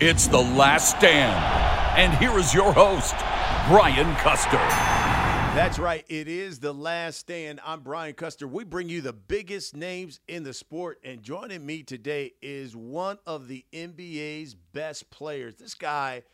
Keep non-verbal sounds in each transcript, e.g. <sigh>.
It's the last stand. And here is your host, Brian Custer. That's right. It is the last stand. I'm Brian Custer. We bring you the biggest names in the sport. And joining me today is one of the NBA's best players. This guy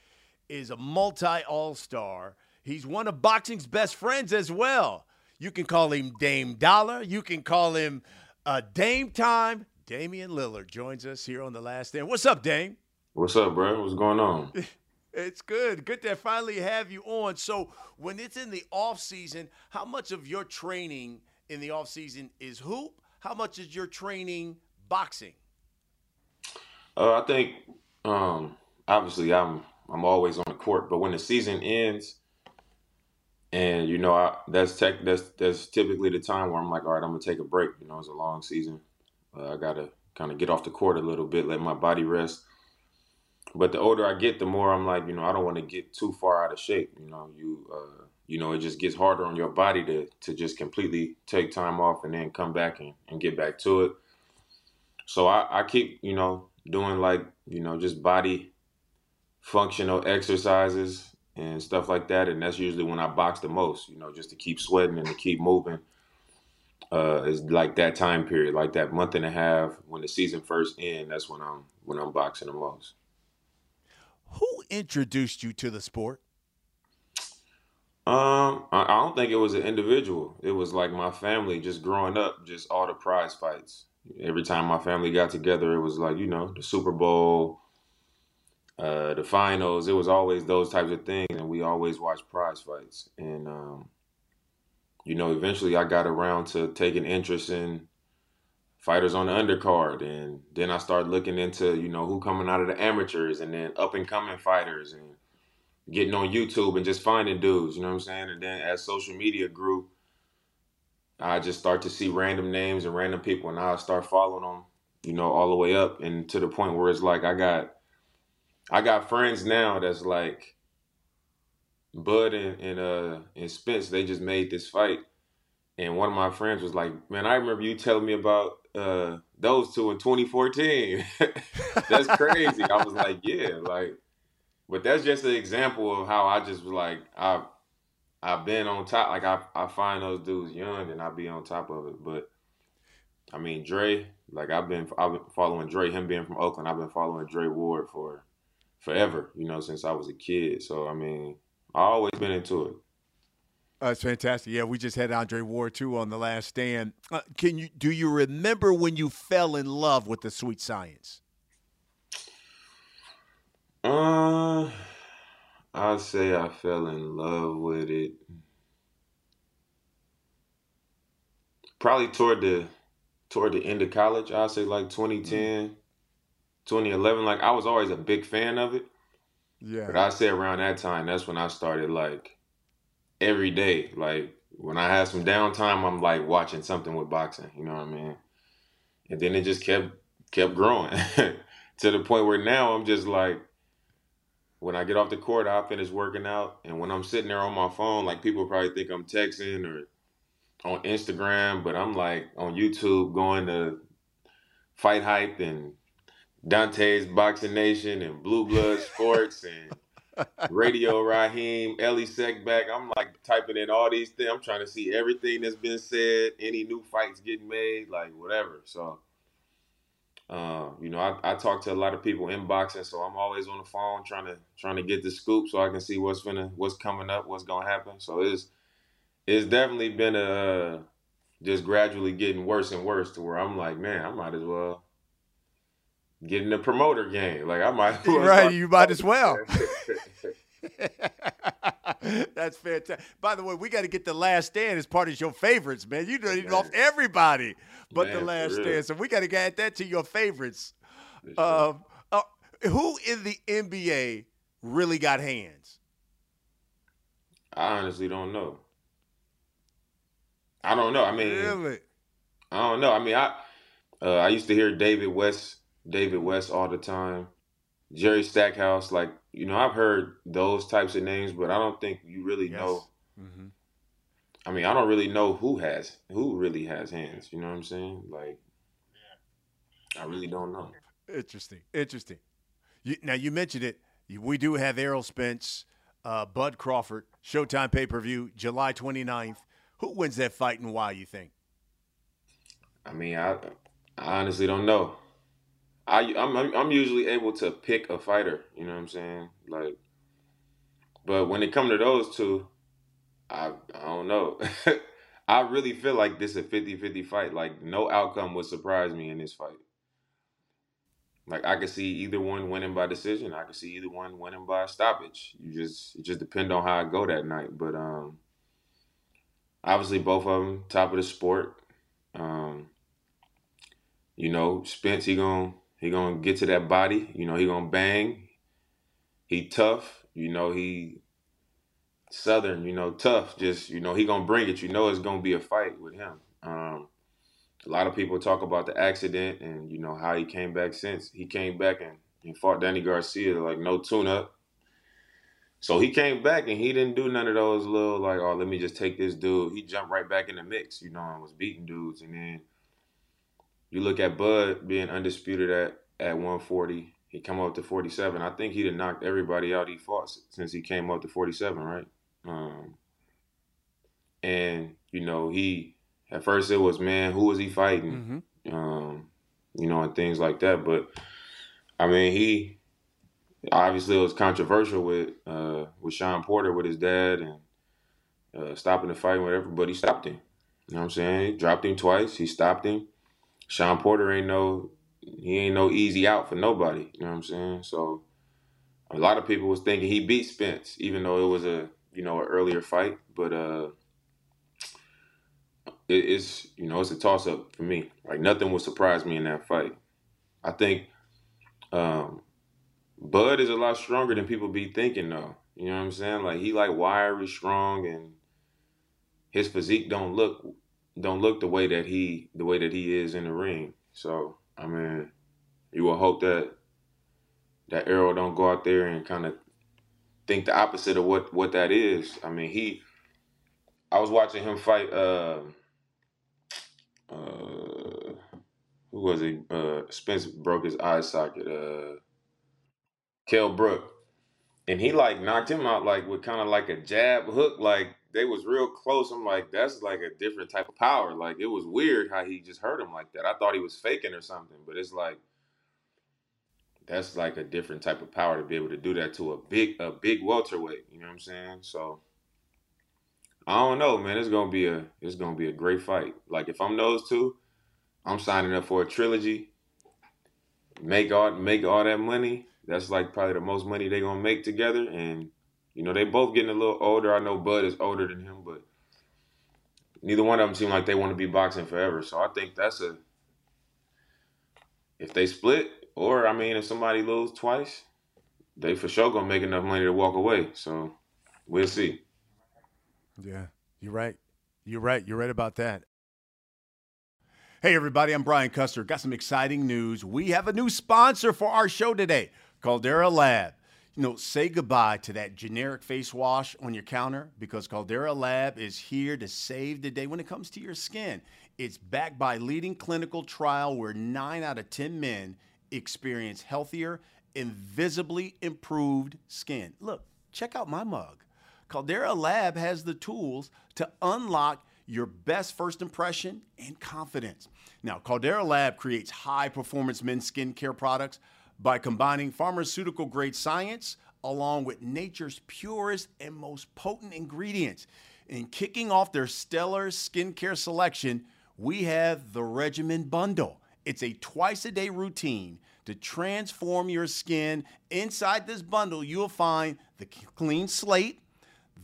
is a multi all star. He's one of boxing's best friends as well. You can call him Dame Dollar. You can call him uh, Dame Time. Damian Lillard joins us here on the last stand. What's up, Dame? What's up, bro? What's going on? <laughs> It's good. Good to finally have you on. So, when it's in the off season, how much of your training in the off season is hoop? How much is your training boxing? Uh, I think um, obviously I'm I'm always on the court, but when the season ends, and you know I, that's tech that's that's typically the time where I'm like, all right, I'm gonna take a break. You know, it's a long season. Uh, I gotta kind of get off the court a little bit, let my body rest but the older I get, the more I'm like, you know, I don't want to get too far out of shape. You know, you uh, you know, it just gets harder on your body to to just completely take time off and then come back and, and get back to it. So I, I keep, you know, doing like, you know, just body functional exercises and stuff like that. And that's usually when I box the most, you know, just to keep sweating and to keep moving. Uh, is like that time period, like that month and a half when the season first ends. That's when I'm when I'm boxing the most. Who introduced you to the sport? Um, I, I don't think it was an individual. It was like my family just growing up, just all the prize fights. Every time my family got together, it was like, you know, the Super Bowl, uh, the finals. It was always those types of things, and we always watched prize fights. And um, you know, eventually I got around to taking interest in fighters on the undercard and then I started looking into, you know, who coming out of the amateurs and then up and coming fighters and getting on YouTube and just finding dudes, you know what I'm saying? And then as social media grew, I just start to see random names and random people and I start following them, you know, all the way up and to the point where it's like I got I got friends now that's like Bud and, and uh and Spence, they just made this fight. And one of my friends was like, Man, I remember you telling me about uh, those two in 2014. <laughs> that's crazy. I was like, yeah, like, but that's just an example of how I just was like, I've I've been on top. Like I I find those dudes young and I be on top of it. But I mean, Dre, like I've been I've been following Dre. Him being from Oakland, I've been following Dre Ward for forever. You know, since I was a kid. So I mean, I always been into it. That's fantastic. Yeah, we just had Andre Ward too on the last stand. Uh, can you do you remember when you fell in love with the sweet science? Uh, I'd say I fell in love with it. Probably toward the toward the end of college. I'd say like 2010, mm-hmm. 2011. Like I was always a big fan of it. Yeah. But I say around that time, that's when I started like every day. Like when I have some downtime, I'm like watching something with boxing. You know what I mean? And then it just kept kept growing <laughs> to the point where now I'm just like, when I get off the court, I finish working out, and when I'm sitting there on my phone, like people probably think I'm texting or on Instagram, but I'm like on YouTube going to Fight Hype and Dante's Boxing Nation and Blue Blood Sports and Radio Raheem, Elie Seckbach. I'm like typing in all these things. I'm trying to see everything that's been said, any new fights getting made, like whatever. So, uh, you know, I, I talk to a lot of people in boxing, so I'm always on the phone trying to trying to get the scoop so I can see what's gonna what's coming up, what's gonna happen. So it's it's definitely been a just gradually getting worse and worse to where I'm like, man, I might as well get in the promoter game. Like I might <laughs> well right, you might as well. <laughs> <laughs> That's fantastic. By the way, we got to get the last stand as part of your favorites, man. You done man. off everybody but man, the last stand, so we got to add that to your favorites. Sure. Um, uh, who in the NBA really got hands? I honestly don't know. I don't know. I mean, really? I don't know. I mean, I uh, I used to hear David West David West all the time, Jerry Stackhouse. Like you know, I've heard those types of names, but I don't think you really yes. know. Mm-hmm. I mean, I don't really know who has who really has hands. You know what I'm saying? Like, I really don't know. Interesting. Interesting. You, now you mentioned it. We do have Errol Spence, uh, Bud Crawford, Showtime pay per view, July 29th. Who wins that fight and why? You think? I mean, I, I honestly don't know. I I'm I'm usually able to pick a fighter. You know what I'm saying? Like, but when it comes to those two, I I don't know. <laughs> I really feel like this is a 50-50 fight. Like no outcome would surprise me in this fight. Like I could see either one winning by decision. I could see either one winning by stoppage. You just it just depend on how I go that night. But um obviously both of them top of the sport. Um you know, Spence he going he to get to that body, you know, he to bang. He tough, you know, he Southern, you know, tough. Just you know, he gonna bring it. You know, it's gonna be a fight with him. Um, a lot of people talk about the accident and you know how he came back since he came back and, and fought Danny Garcia like no tune up. So he came back and he didn't do none of those little like, oh, let me just take this dude. He jumped right back in the mix, you know, and was beating dudes. And then you look at Bud being undisputed at at 140. He come up to 47. I think he'd have knocked everybody out he fought since he came up to 47, right? Um, and you know, he at first it was man, who was he fighting? Mm-hmm. Um, you know, and things like that. But I mean, he obviously it was controversial with uh, with Shawn Porter with his dad and uh, stopping the fight, whatever. But he stopped him. You know what I'm saying? He dropped him twice. He stopped him. Shawn Porter ain't no he ain't no easy out for nobody. You know what I'm saying? So a lot of people was thinking he beat Spence, even though it was a you know, an earlier fight, but uh, it, it's you know it's a toss up for me. Like nothing would surprise me in that fight. I think um, Bud is a lot stronger than people be thinking though. You know what I'm saying? Like he like wiry, strong, and his physique don't look don't look the way that he the way that he is in the ring. So I mean, you will hope that that Errol don't go out there and kind of think the opposite of what what that is. I mean, he. I was watching him fight. Uh, uh, who was he? Uh, Spence broke his eye socket. Uh, Kell Brook, and he like knocked him out like with kind of like a jab hook. Like they was real close. I'm like, that's like a different type of power. Like it was weird how he just hurt him like that. I thought he was faking or something, but it's like that's like a different type of power to be able to do that to a big a big welterweight. You know what I'm saying? So I don't know, man. It's gonna be a it's gonna be a great fight. Like if I'm those two, I'm signing up for a trilogy. Make all make all that money. That's like probably the most money they're gonna make together. And you know they both getting a little older. I know Bud is older than him, but neither one of them seem like they want to be boxing forever. So I think that's a if they split, or I mean, if somebody lose twice, they for sure gonna make enough money to walk away. So we'll see. Yeah, you're right. You're right. You're right about that. Hey, everybody, I'm Brian Custer. Got some exciting news. We have a new sponsor for our show today, Caldera Lab. You know, say goodbye to that generic face wash on your counter because Caldera Lab is here to save the day when it comes to your skin. It's backed by leading clinical trial where nine out of 10 men experience healthier and visibly improved skin. Look, check out my mug. Caldera Lab has the tools to unlock your best first impression and confidence. Now, Caldera Lab creates high performance men's skincare products by combining pharmaceutical grade science along with nature's purest and most potent ingredients. And kicking off their stellar skincare selection, we have the Regimen Bundle. It's a twice a day routine to transform your skin. Inside this bundle, you'll find the clean slate,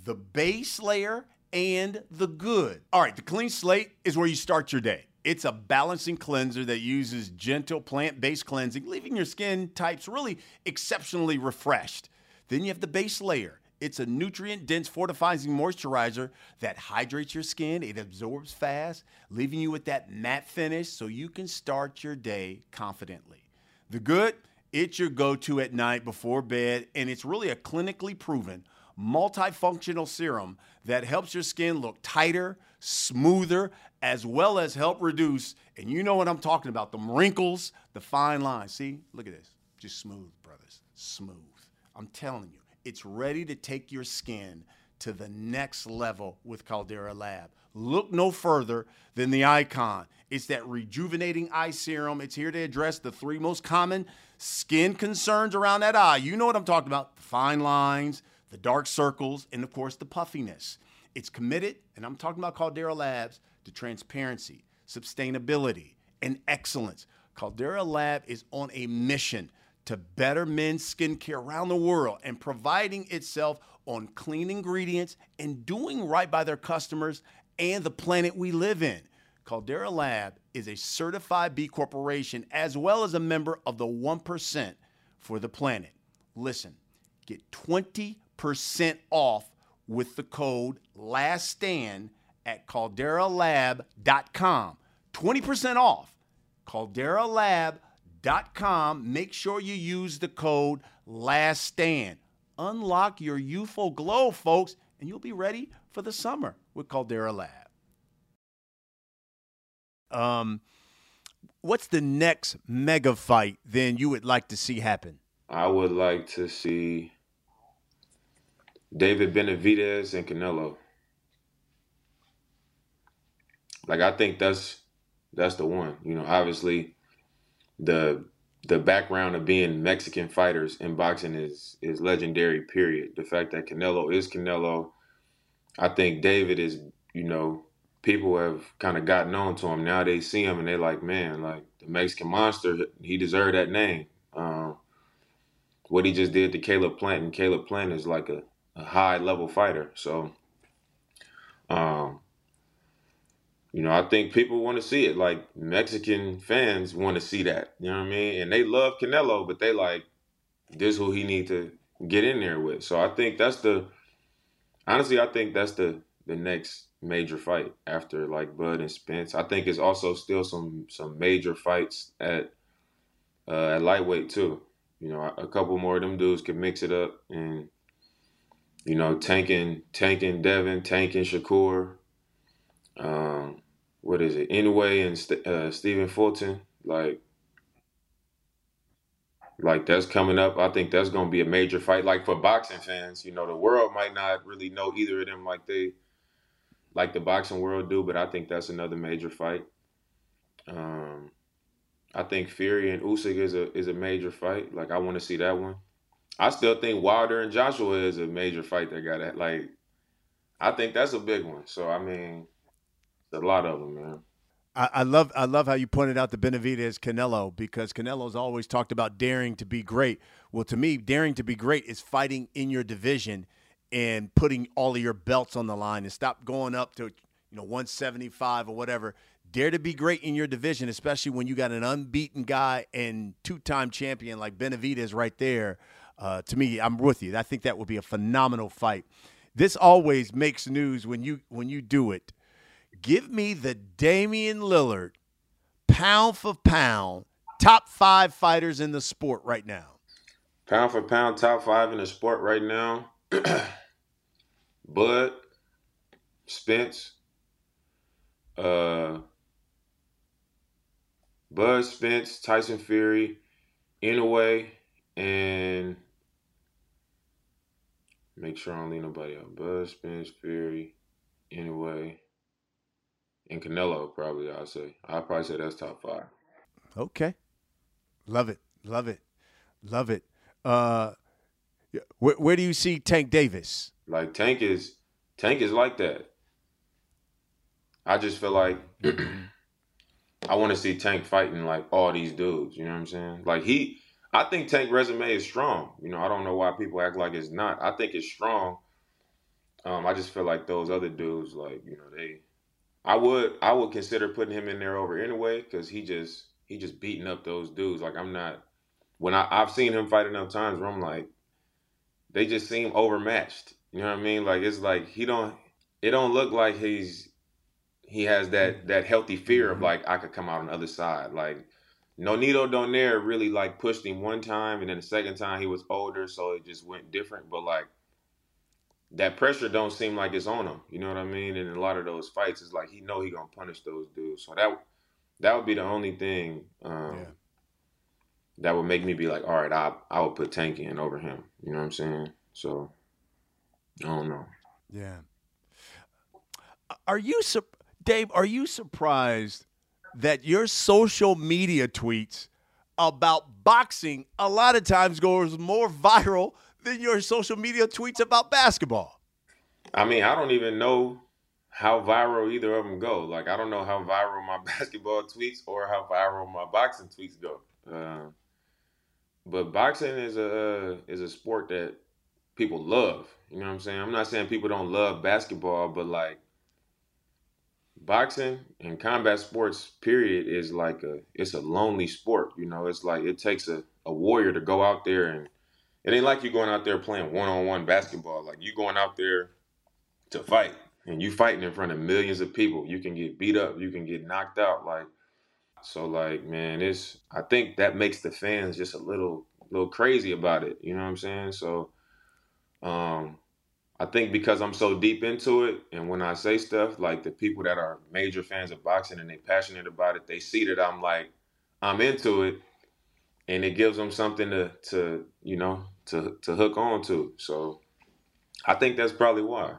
the base layer, and the good. All right, the clean slate is where you start your day. It's a balancing cleanser that uses gentle plant based cleansing, leaving your skin types really exceptionally refreshed. Then you have the base layer. It's a nutrient dense fortifying moisturizer that hydrates your skin. It absorbs fast, leaving you with that matte finish so you can start your day confidently. The good, it's your go to at night before bed, and it's really a clinically proven multifunctional serum that helps your skin look tighter, smoother, as well as help reduce, and you know what I'm talking about, the wrinkles, the fine lines. See, look at this, just smooth, brothers. smooth. I'm telling you, it's ready to take your skin to the next level with Caldera Lab. Look no further than the icon. It's that rejuvenating eye serum. It's here to address the three most common skin concerns around that eye. You know what I'm talking about the fine lines, the dark circles, and of course, the puffiness. It's committed, and I'm talking about Caldera Labs, to transparency, sustainability, and excellence. Caldera Lab is on a mission to better men's skincare around the world and providing itself on clean ingredients and doing right by their customers and the planet we live in. Caldera Lab is a certified B Corporation as well as a member of the 1% for the planet. Listen, get 20% off with the code LASTSTAND at calderalab.com. 20% off. calderalab.com. Make sure you use the code LASTSTAND. Unlock your youthful glow, folks, and you'll be ready for the summer with Caldera Lab. Um, what's the next mega fight then you would like to see happen? I would like to see David Benavidez and Canelo. Like I think that's that's the one. You know, obviously the the background of being Mexican fighters in boxing is is legendary. Period. The fact that Canelo is Canelo, I think David is. You know, people have kind of gotten on to him. Now they see him and they're like, man, like the Mexican monster. He deserved that name. Um, what he just did to Caleb Plant, and Caleb Plant is like a, a high level fighter. So, um, you know, I think people want to see it. Like Mexican fans want to see that. You know what I mean? And they love Canelo, but they like this who he need to get in there with. So I think that's the honestly, I think that's the the next major fight after like Bud and Spence. I think it's also still some some major fights at uh, at lightweight too. You know, a couple more of them dudes could mix it up and you know, tanking tanking Devin, tanking Shakur. Um, what is it? Anyway, and St- uh, Stephen Fulton, like, like that's coming up. I think that's going to be a major fight. Like for boxing fans, you know, the world might not really know either of them like they, like the boxing world do, but I think that's another major fight. Um, I think Fury and Usyk is a is a major fight. Like I want to see that one. I still think Wilder and Joshua is a major fight that got it. Like, I think that's a big one. So I mean a lot of them, man. I, love I love how you pointed out the Benavidez Canelo because Canelo's always talked about daring to be great. Well, to me, daring to be great is fighting in your division and putting all of your belts on the line and stop going up to you know 175 or whatever. Dare to be great in your division, especially when you got an unbeaten guy and two-time champion like Benavidez right there. Uh, to me, I'm with you. I think that would be a phenomenal fight. This always makes news when you when you do it Give me the Damian Lillard pound for pound top five fighters in the sport right now. Pound for pound, top five in the sport right now. <clears throat> Bud, Spence, uh, Bud Spence, Tyson Fury, Inoue, and make sure I don't leave nobody out. Bud Spence, Fury, Inoue and Canelo probably. I'll say. I'll probably say that's top five. Okay, love it, love it, love it. Uh, where, where do you see Tank Davis? Like Tank is Tank is like that. I just feel like <clears throat> I want to see Tank fighting like all these dudes. You know what I'm saying? Like he, I think Tank resume is strong. You know, I don't know why people act like it's not. I think it's strong. Um, I just feel like those other dudes, like you know, they I would I would consider putting him in there over anyway because he just he just beating up those dudes. Like I'm not when I I've seen him fight enough times where I'm like they just seem overmatched. You know what I mean? Like it's like he don't it don't look like he's he has that that healthy fear of mm-hmm. like I could come out on the other side. Like Nonito Donaire really like pushed him one time and then the second time he was older so it just went different. But like that pressure don't seem like it's on him. You know what I mean? And in a lot of those fights, it's like he know he gonna punish those dudes. So that that would be the only thing um, yeah. that would make me be like, all right, I I would put Tank in over him. You know what I'm saying? So I don't know. Yeah. Are you Dame? Are you surprised that your social media tweets about boxing a lot of times goes more viral than your social media tweets about basketball? I mean, I don't even know how viral either of them go. Like, I don't know how viral my <laughs> basketball tweets or how viral my boxing tweets go. Uh, but boxing is a is a sport that people love. You know what I'm saying? I'm not saying people don't love basketball, but like boxing and combat sports period is like a it's a lonely sport you know? It's like it takes a, a warrior to go out there and it ain't like you're going out there playing one-on-one basketball. Like you going out there to fight and you fighting in front of millions of people. You can get beat up. You can get knocked out. Like so like man it's i think that makes the fans just a little little crazy about it. You know what i'm saying? So um I think because I'm so deep into it, and when I say stuff, like the people that are major fans of boxing and they're passionate about it, they see that I'm like, I'm into it, and it gives them something to, to you know, to to hook on to. So, I think that's probably why.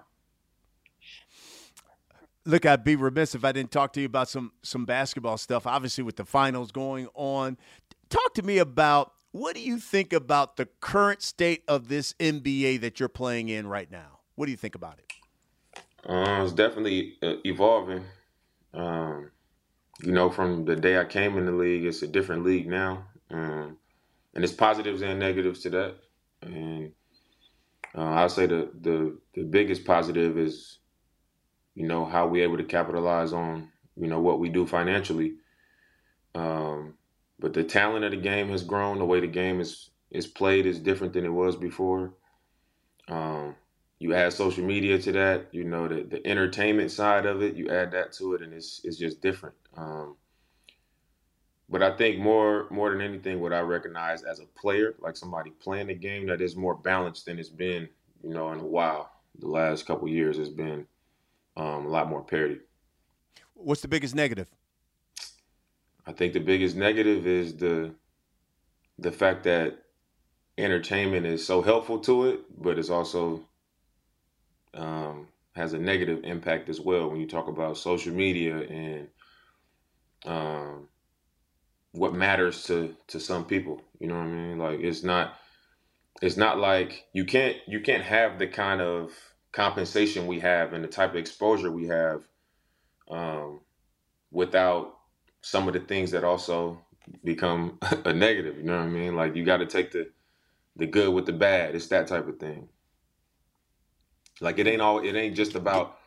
Look, I'd be remiss if I didn't talk to you about some some basketball stuff. Obviously, with the finals going on, talk to me about what do you think about the current state of this NBA that you're playing in right now? What do you think about it? Uh, it's definitely uh, evolving. Um, you know, from the day I came in the league, it's a different league now, um, and it's positives and negatives to that. And uh, I'll say the, the the biggest positive is, you know, how we're able to capitalize on you know what we do financially. Um, but the talent of the game has grown. The way the game is is played is different than it was before. Um, you add social media to that, you know, the, the entertainment side of it, you add that to it, and it's it's just different. Um, but I think more more than anything, what I recognize as a player, like somebody playing the game, that is more balanced than it's been, you know, in a while. The last couple years has been um, a lot more parity. What's the biggest negative? I think the biggest negative is the the fact that entertainment is so helpful to it, but it's also um, has a negative impact as well when you talk about social media and um, what matters to to some people. You know what I mean? Like it's not it's not like you can't you can't have the kind of compensation we have and the type of exposure we have um, without some of the things that also become <laughs> a negative. You know what I mean? Like you got to take the the good with the bad. It's that type of thing. Like it ain't all. It ain't just about.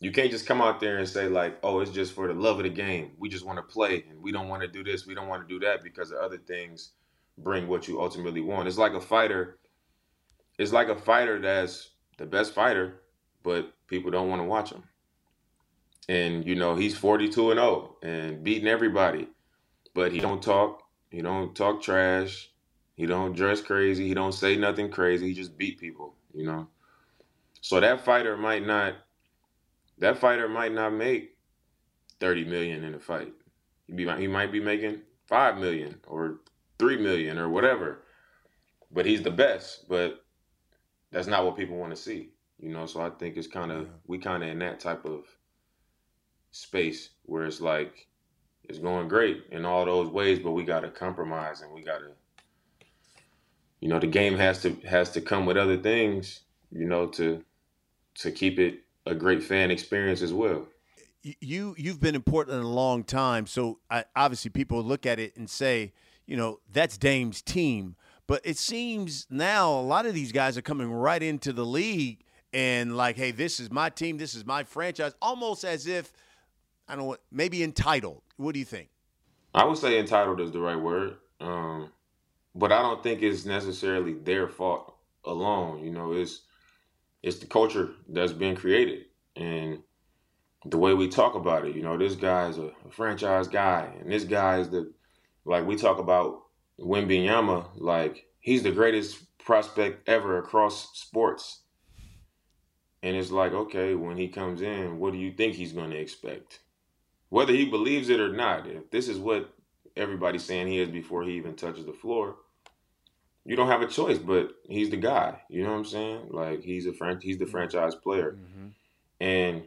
You can't just come out there and say like, "Oh, it's just for the love of the game. We just want to play, and we don't want to do this. We don't want to do that because the other things bring what you ultimately want." It's like a fighter. It's like a fighter that's the best fighter, but people don't want to watch him and you know he's 42 and 0 and beating everybody. But he don't talk he don't talk trash he don't dress crazy he don't say nothing crazy he just beat people you know? So that fighter might not that fighter might not make 30 million in a fight. He, be, he might be making 5 million or 3 million or whatever. But he's the best but that's not what people want to see you know? So i think it's kind of we kind of in that type of space where it's like it's going great in all those ways, but we got to compromise and we got to, you know, the game has to has to come with other things, you know, to to keep it a great fan experience as well. You you've been in Portland a long time, so I, obviously people look at it and say, you know, that's Dame's team. But it seems now a lot of these guys are coming right into the league and like, hey, this is my team, this is my franchise, almost as if I don't know, maybe entitled. What do you think? I would say entitled is the right word. Um, but I don't think it's necessarily their fault alone. You know, it's it's the culture that's been created and the way we talk about it. You know, this guy's a, a franchise guy, and this guy is the like we talk about Wembanyama, like he's the greatest prospect ever across sports. And it's like, okay, when he comes in, what do you think he's going to expect? Whether he believes it or not, if this is what everybody's saying he is before he even touches the floor, you don't have a choice. But he's the guy. You know what I'm saying? Like he's a fran- he's the mm-hmm. franchise player, mm-hmm. and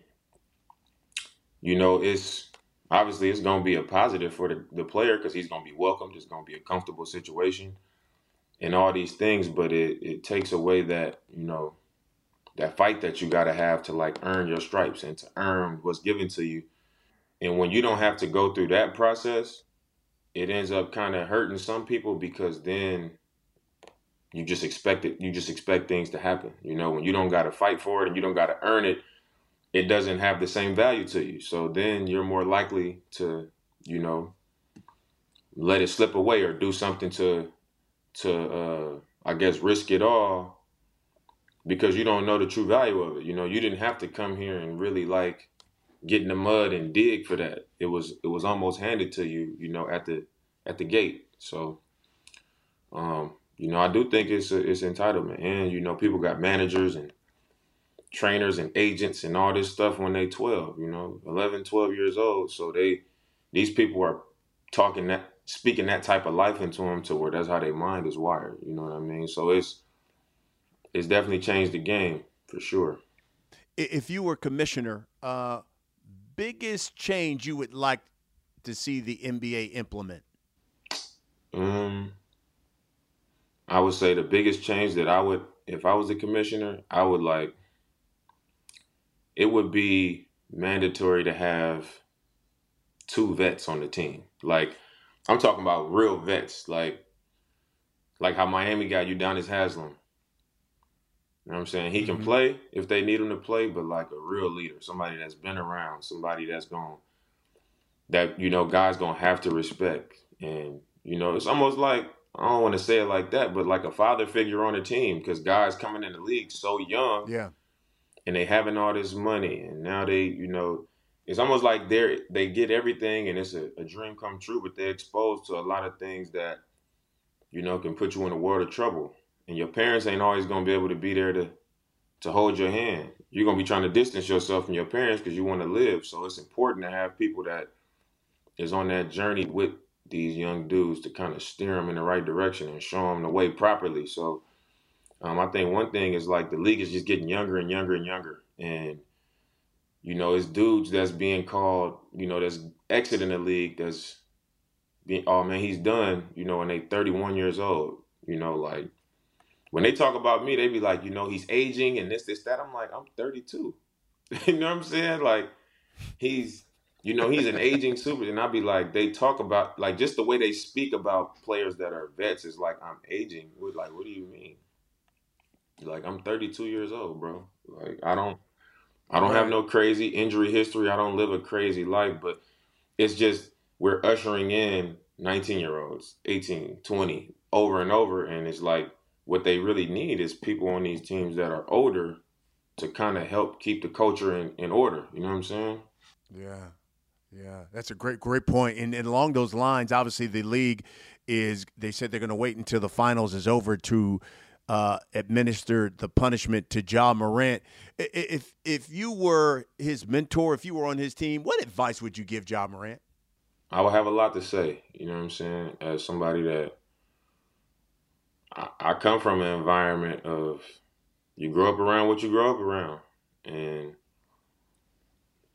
you know it's obviously it's going to be a positive for the, the player because he's going to be welcomed. It's going to be a comfortable situation and all these things, but it, it takes away that, you know, that fight that you got to have to like earn your stripes and to earn what's given to you. And when you don't have to go through that process, it ends up kind of hurting some people because then you just expect it, you just expect things to happen. You know, when you don't got to fight for it and you don't got to earn it, it doesn't have the same value to you. So then you're more likely to, you know, let it slip away or do something to to uh I guess risk it all because you don't know the true value of it. You know, you didn't have to come here and really like get in the mud and dig for that. It was it was almost handed to you, you know, at the at the gate. So um, you know, I do think it's a, it's entitlement. And you know, people got managers and trainers and agents and all this stuff when they 12, you know, 11, 12 years old. So they, these people are talking that, speaking that type of life into them to where that's how their mind is wired. You know what I mean? So it's, it's definitely changed the game for sure. If you were commissioner, uh, biggest change you would like to see the NBA implement? Um, I would say the biggest change that I would, if I was the commissioner, I would like it would be mandatory to have two vets on the team. Like I'm talking about real vets, like like how Miami got Udonis Haslem. You know what I'm saying? He can mm-hmm. play if they need him to play, but like a real leader, somebody that's been around, somebody that's going that you know guys gonna have to respect. And you know, it's almost like I don't want to say it like that, but like a father figure on a team because guys coming in the league so young, yeah, and they having all this money and now they you know it's almost like they're they get everything and it's a, a, dream come true but they're exposed to a lot of things that you know can put you in a world of trouble and your parents ain't always to be able to be there to to hold your hand you're to be trying to distance yourself from your parents because you want to live so it's important to have people that is on that journey with these young dudes to kind of steer them in the right direction and show them the way properly so um, I think one thing is like the league is just getting younger and younger and younger, and you know, it's dudes that's being called, you know, that's exiting the league. That's oh man, he's done. You know, and they 31 years old. You know, like when they talk about me, they be like, you know, he's aging and this, this, that. I'm like, I'm 32. <laughs> you know what I'm saying? Like he's you know, he's an <laughs> aging super, and I'll be like, they talk about like just the way they speak about players that are vets is like I'm aging. We're like, what do you mean? Like I'm 32 years old, bro. Like I don't I don't have no crazy injury history. I don't live a crazy life, but it's just we're ushering in 19 year olds, 18, 20 over and over and it's like what they really need is people on these teams that are older to kind of help keep the culture in, in order. You know what I'm saying? Yeah. Yeah, that's a great, great point. And, and along those lines, obviously the league is. They said they're going to wait until the finals is over to uh, administered the punishment to Ja Morant. If if you were his mentor, if you were on his team, what advice would you give Ja Morant? I would have a lot to say. You know what I'm saying? As somebody that I, I come from an environment of you grow up around what you grow up around, and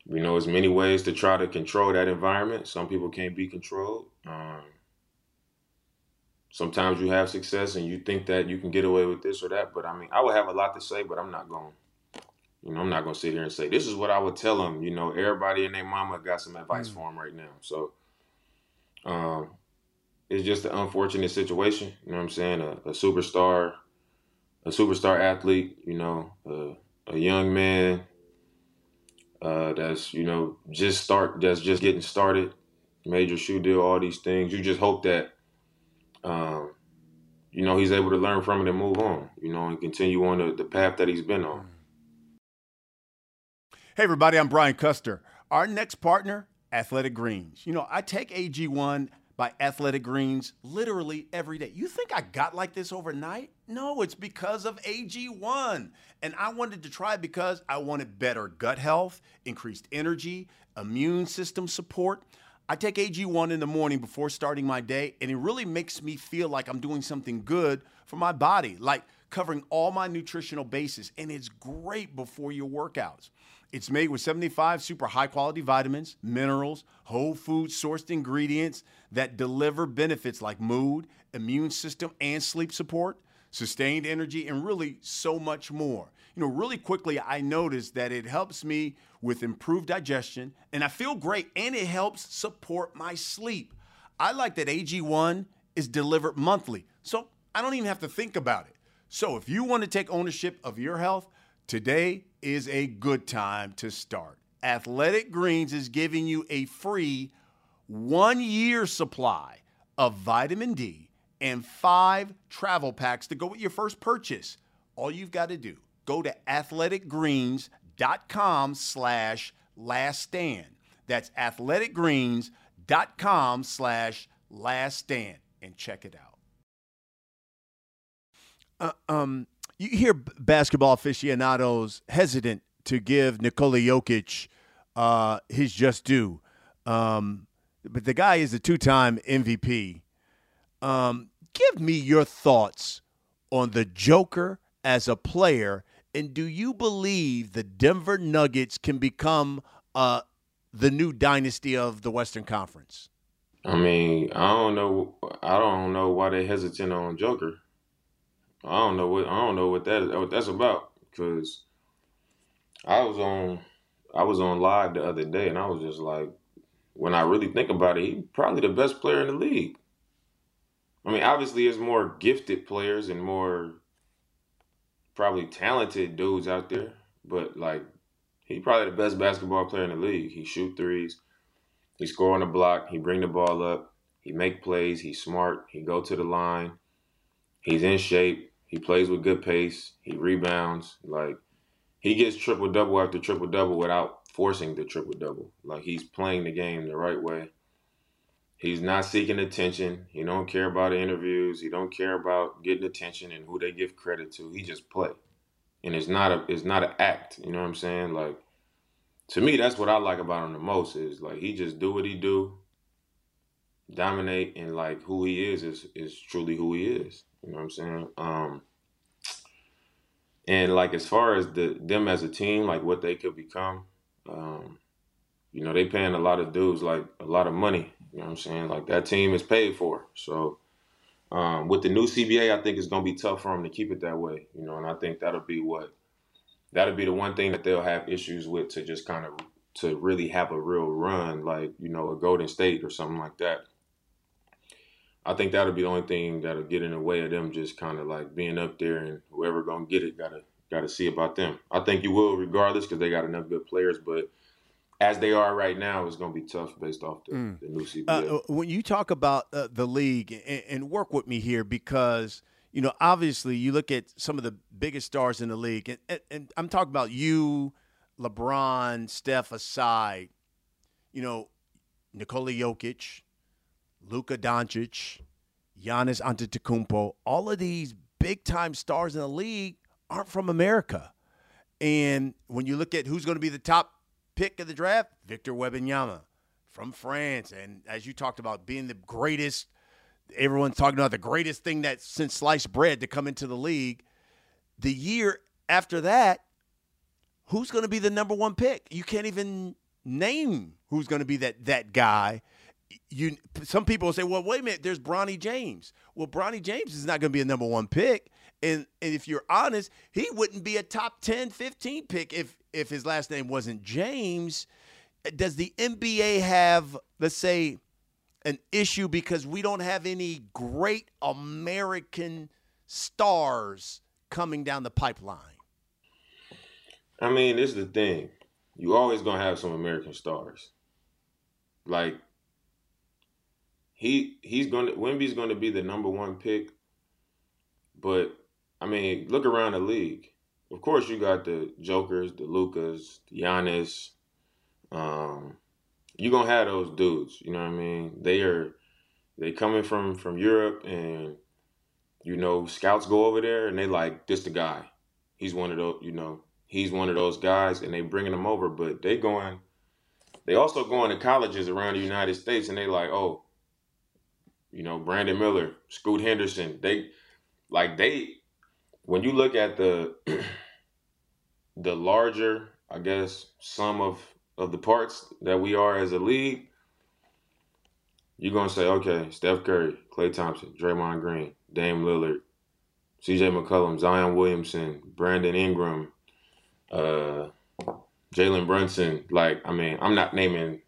we know there's many ways to try to control that environment. Some people can't be controlled. Um, sometimes you have success and you think that you can get away with this or that. But I mean, I would have a lot to say, but I'm not going. You know, I'm not going to sit here and say this is what I would tell them. You know, everybody and their mama got some advice mm. for them right now. So, um, it's just an unfortunate situation. You know what I'm saying? A, a superstar, a superstar athlete. You know, a, a young man uh, that's you know just start that's just getting started, major shoe deal, all these things. You just hope that um, you know, he's able to learn from it and move on, you know, and continue on the, the path that he's been on. Hey, everybody, I'm Brian Custer. Our next partner, Athletic Greens. You know, I take AG1 by Athletic Greens literally every day. You think I got like this overnight? No, it's because of AG1. And I wanted to try because I wanted better gut health, increased energy, immune system support. I take AG1 in the morning before starting my day, and it really makes me feel like I'm doing something good for my body, like covering all my nutritional bases. And it's great before your workouts. It's made with 75 super high quality vitamins, minerals, whole food sourced ingredients that deliver benefits like mood, immune system, and sleep support, sustained energy, and really so much more. You know, really quickly, I noticed that it helps me with improved digestion and I feel great and it helps support my sleep. I like that AG1 is delivered monthly, so I don't even have to think about it. So if you want to take ownership of your health, today is a good time to start. Athletic Greens is giving you a free one year supply of vitamin D and five travel packs to go with your first purchase. All you've got to do, go to athleticgreens.com slash last stand. That's athleticgreens.com slash last stand and check it out. Uh, um, you hear basketball aficionados hesitant to give Nikola Jokic uh, his just due. Um, but the guy is a two time MVP. Um, give me your thoughts on the Joker as a player, and do you believe the Denver Nuggets can become uh, the new dynasty of the Western Conference? I mean, I don't know. I don't know why they're hesitant on Joker. I don't know what I don't know what that what that's about because I was on I was on live the other day and I was just like, when I really think about it, he's probably the best player in the league. I mean, obviously, there's more gifted players and more probably talented dudes out there, but like, he probably the best basketball player in the league. He shoot threes, he score on the block, he bring the ball up, he make plays, he's smart, he go to the line, he's in shape, he plays with good pace, he rebounds, like he gets triple double after triple double without forcing the triple double. Like he's playing the game the right way. He's not seeking attention. He don't care about interviews. He don't care about getting attention and who they give credit to. He just play, and it's not a it's not an act. You know what I'm saying? Like to me, that's what I like about him the most. Is like he just do what he do, dominate, and like who he is is is truly who he is. You know what I'm saying? Um, and like as far as the them as a team, like what they could become, um, you know, they paying a lot of dudes like a lot of money. You know what I'm saying? Like that team is paid for. So um, with the new CBA, I think it's gonna be tough for them to keep it that way. You know, and I think that'll be what that'll be the one thing that they'll have issues with to just kind of to really have a real run, like you know, a Golden State or something like that. I think that'll be the only thing that'll get in the way of them just kind of like being up there and whoever gonna get it gotta gotta see about them. I think you will regardless because they got enough good players, but as they are right now, it's going to be tough based off the, mm. the new CBA. Uh, uh, when you talk about uh, the league, and, and, work with me here because you know obviously you look at some of the biggest stars in the league, and, and, and I'm talking about you, LeBron, Steph aside. You know, Nikola Jokic, Luka Doncic, Giannis Antetokounmpo, all of these big time stars in the league aren't from America. And when you look at who's going to be the top pick of the draft, Victor Wembanyama from France, and as you talked about being the greatest, everyone's talking about the greatest thing that since sliced bread to come into the league. The year after that, who's going to be the number one pick? You can't even name who's going to be that that guy you some people will say, well, wait a minute, there's Bronny James. Well, Bronny James is not going to be a number one pick. And, and if you're honest, he wouldn't be a top 10, 15 pick if if his last name wasn't James. Does the NBA have, let's say, an issue because we don't have any great American stars coming down the pipeline? I mean, this is the thing. You always gonna have some American stars. Like he he's to Wemby's to be the number one pick. But I mean, look around the league. Of course, you got the Jokers, the Lucas, the Giannis. Um, you gonna have those dudes. You know what I mean? They are they coming from from Europe, and you know scouts go over there and they like this the guy. He's one of those. You know, he's one of those guys, and they bringing him over. But they going they also going to colleges around the United States, and they like, oh, you know, Brandon Miller, Scoot Henderson. They like they when you look at the <clears throat> the larger, I guess, sum of of the parts that we are as a league, you're gonna say, okay, Steph Curry, Klay Thompson, Draymond Green, Dame Lillard, C.J. McCollum, Zion Williamson, Brandon Ingram, uh, Jalen Brunson. Like, I mean, I'm not naming,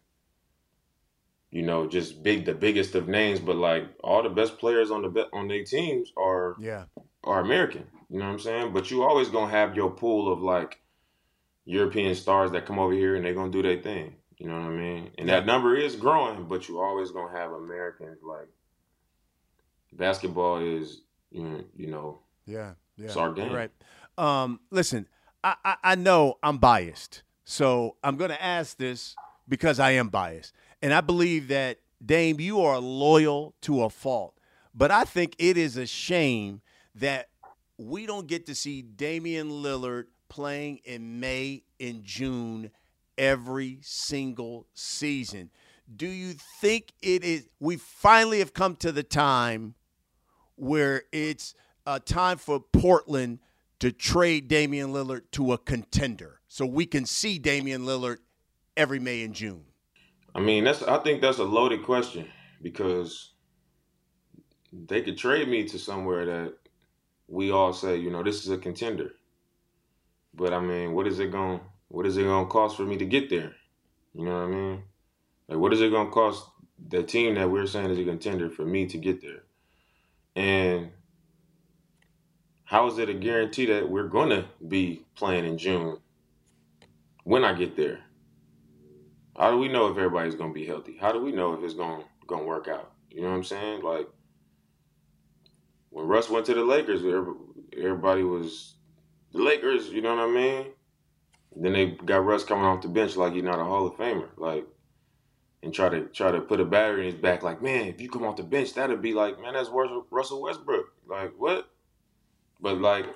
you know, just big the biggest of names, but like all the best players on the on their teams are yeah are American. You know what I'm saying? But you always gonna have your pool of like European stars that come over here and they're gonna do their thing. You know what I mean? And that number is growing, but you always gonna have Americans like basketball is you know yeah yeah it's our game. Right. Um, listen, I, I I know I'm biased, so I'm gonna ask this because I am biased, and I believe that Dame, you are loyal to a fault. But I think it is a shame that we don't get to see Damian Lillard playing in May and June every single season. Do you think it is we finally have come to the time where it's a time for Portland to trade Damian Lillard to a contender so we can see Damian Lillard every May and June? I mean, that's I think that's a loaded question because they could trade me to somewhere that we all say, you know, this is a contender. But I mean, what is it going what is it going to cost for me to get there? You know what I mean? Like what is it going to cost the team that we're saying is a contender for me to get there? And how is it a guarantee that we're going to be playing in June when I get there? How do we know if everybody's going to be healthy? How do we know if it's going going to work out? You know what I'm saying? Like when Russ went to the Lakers, everybody was the Lakers. You know what I mean? Then they got Russ coming off the bench like he's not a Hall of Famer, like, and try to try to put a battery in his back, like, man, if you come off the bench, that'd be like, man, that's worse Russell Westbrook. Like, what? But like,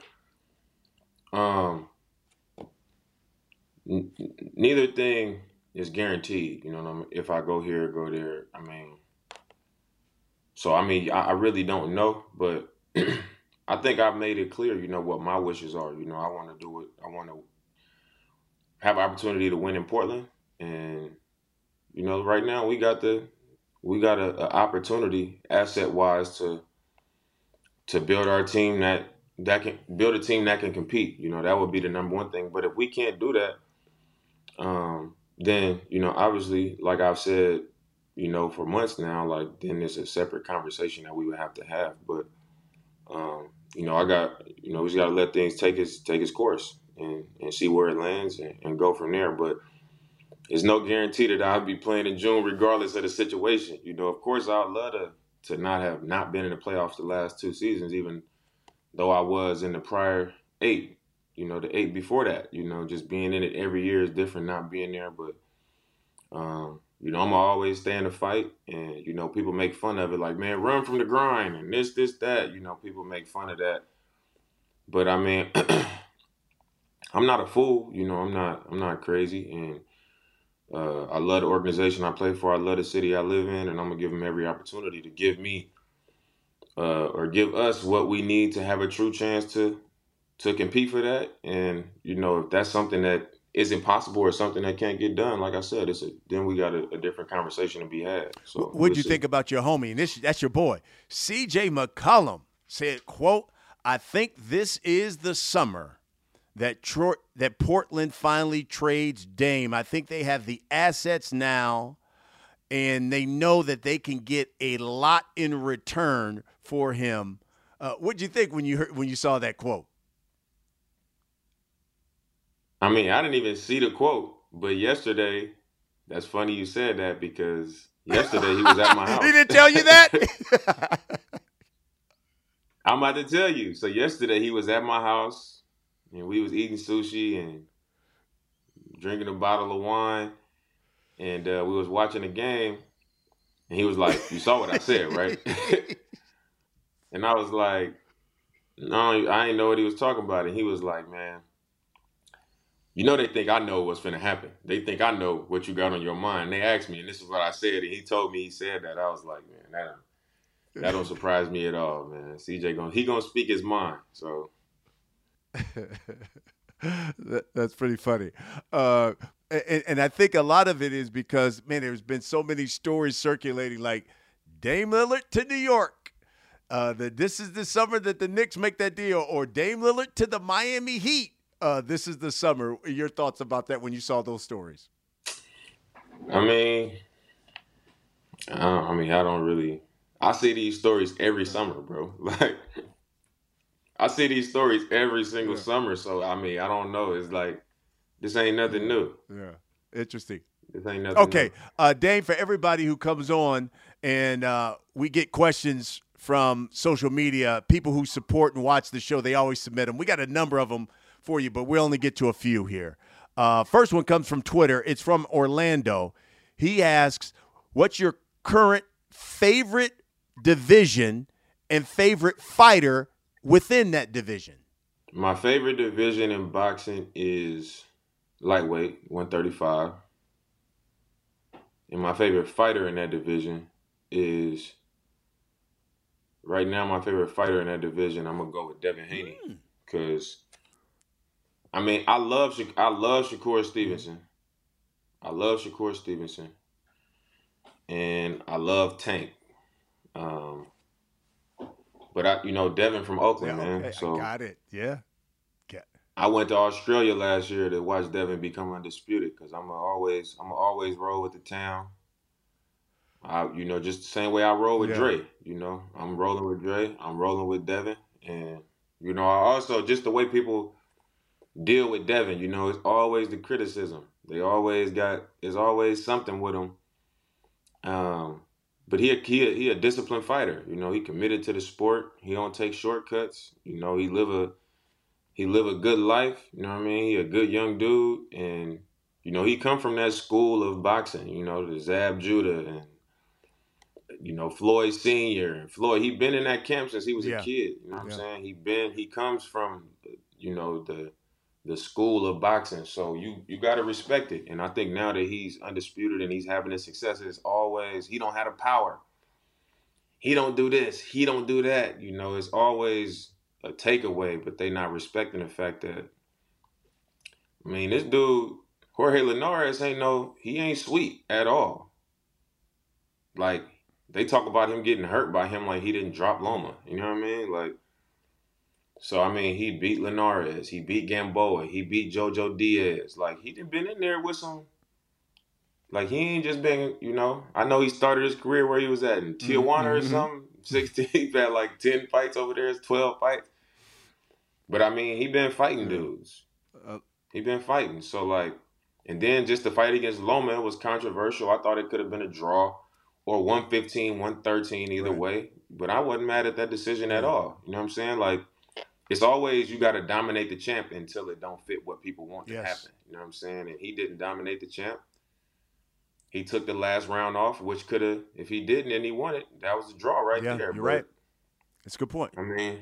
um, n- neither thing is guaranteed. You know what I mean? If I go here, go there. I mean, so I mean, I, I really don't know, but <clears throat> I think I've made it clear. You know what my wishes are. You know, I want to do it. I want to have opportunity to win in Portland, and you know, right now we got the we got a, a opportunity asset wise to to build our team that that can build a team that can compete. You know, that would be the number one thing. But if we can't do that, um, then you know, obviously, like I've said, you know, for months now, like then there's a separate conversation that we would have to have. But um, you know, I got you know, we just got to let things take its take its course and, and see where it lands and, and go from there. But it's no guarantee that I'll be playing in June, regardless of the situation. You know, of course, I'd love to to not have not been in the playoffs the last two seasons, even though I was in the prior eight. You know, the eight before that. You know, just being in it every year is different. Not being there, but um, you know, I'm always stay in the fight, and you know, people make fun of it, like, man, run from the grind and this, this, that. You know, people make fun of that, but I mean. <clears throat> I'm not a fool, you know. I'm not. I'm not crazy, and uh, I love the organization I play for. I love the city I live in, and I'm gonna give them every opportunity to give me uh, or give us what we need to have a true chance to to compete for that. And you know, if that's something that is impossible or something that can't get done, like I said, it's a, then we got a, a different conversation to be had. So, what'd we'll you see. think about your homie? And this that's your boy, C.J. McCollum said, "quote I think this is the summer." that that Portland finally trades Dame. I think they have the assets now, and they know that they can get a lot in return for him. Uh, what did you think when you heard when you saw that quote? I mean, I didn't even see the quote, but yesterday, that's funny you said that because yesterday he was at my <laughs> house. he didn't tell you that. <laughs> I'm about to tell you. So yesterday he was at my house and we was eating sushi and drinking a bottle of wine, and uh, we was watching the game, and he was like, "You saw what I said, right?" <laughs> and I was like, "No, I didn't know what he was talking about," and he was like, "Man." You know they think I know what's gonna happen. They think I know what you got on your mind. They asked me, and this is what I said, and he told me he said that. I was like, man, that don't, that don't <laughs> surprise me at all, man. CJ gonna he gonna speak his mind. So <laughs> that, that's pretty funny. Uh, and, and, I think a lot of it is because man, there's been so many stories circulating, like Dame Lillard to New York. Uh, that this is the summer that the Knicks make that deal, or Dame Lillard to the Miami Heat uh, this is the summer. Your thoughts about that when you saw those stories? I mean, I, I mean, I don't really. I see these stories every summer, bro. <laughs> Like, I see these stories every single yeah. summer. So I mean, I don't know. It's like this ain't nothing new. Yeah, interesting. This ain't nothing. Okay, uh, Dame, for everybody who comes on and uh, we get questions from social media, people who support and watch the show, they always submit them. We got a number of them for you, but we'll only get to a few here. Uh, first one comes from Twitter. It's from Orlando. He asks, "What's your current favorite division and favorite fighter within that division?" My favorite division in boxing is lightweight, 135. And my favorite fighter in that division is right now my favorite fighter in that division, I'm gonna go with Devin Haney. Because I mean, I love I love Shakur Stevenson. I love Shakur Stevenson, and I love Tank. Um, but I, you know, Devin from Oakland, yeah, man. so I got it. Yeah. I went to Australia last year to watch Devin become undisputed because I'm always I'm always roll with the town. I, you know, just the same way I roll with yeah. Dre. You know, I'm rolling with Dre. I'm rolling with Devin, and you know, I also just the way people deal with Devin. You know, it's always the criticism. They always got. There's always something with him. Um, but he a, he he a disciplined fighter. You know, he committed to the sport. He don't take shortcuts. You know, he live a he live a good life. You know what I mean? He a good young dude, and you know he come from that school of boxing. You know, the Zab Judah and you know Floyd Senior and Floyd. He been in that camp since he was yeah. a kid. You know what yeah. I'm saying? He been he comes from you know the the school of boxing. So you you got to respect it. And I think now that he's undisputed and he's having his successes, always he don't have the power. He don't do this. He don't do that. You know, it's always a takeaway, but they not respecting the fact that. I mean, this dude Jorge Linares ain't no he ain't sweet at all. Like they talk about him getting hurt by him like he didn't drop Loma. You know what I mean? Like so I mean, he beat Linares, he beat Gamboa, he beat JoJo Diaz. Like he done been in there with some. Like he ain't just been, you know. I know he started his career where he was at in mm-hmm, Tijuana mm-hmm. or something. <laughs> Sixteen, he had like ten fights over there. It's twelve fights. But I mean, he been fighting dudes. Uh, he been fighting. So like, and then just the fight against Loma was controversial. I thought it could have been a draw or 115, 113 either right. way. But I wasn't mad at that decision at all. You know what I'm saying? Like it's always you got to dominate the champ until it don't fit what people want yes. to happen. You know what I'm saying? And he didn't dominate the champ. He took the last round off, which could have, if he didn't and he won it, that was a draw right yeah, there. You're right. It's a good point. I mean,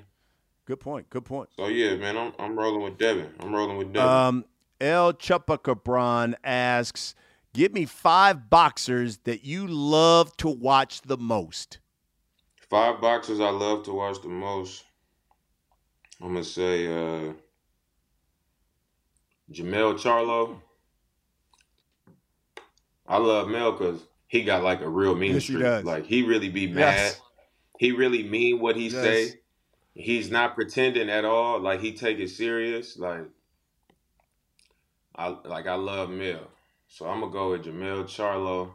good point. Good point. So yeah, man, I'm I'm rolling with Devin. I'm rolling with Devin. Um, El Chupacabron asks, "Give me five boxers that you love to watch the most." Five boxers I love to watch the most. I'm gonna say uh, Jermell Charlo. I love Mel because he got like a real mean yes, streak. Like he really be mad. Yes. He really mean what he yes. say. He's not pretending at all. Like he take it serious. Like I like I love Mel. So I'm gonna go with Jermell Charlo.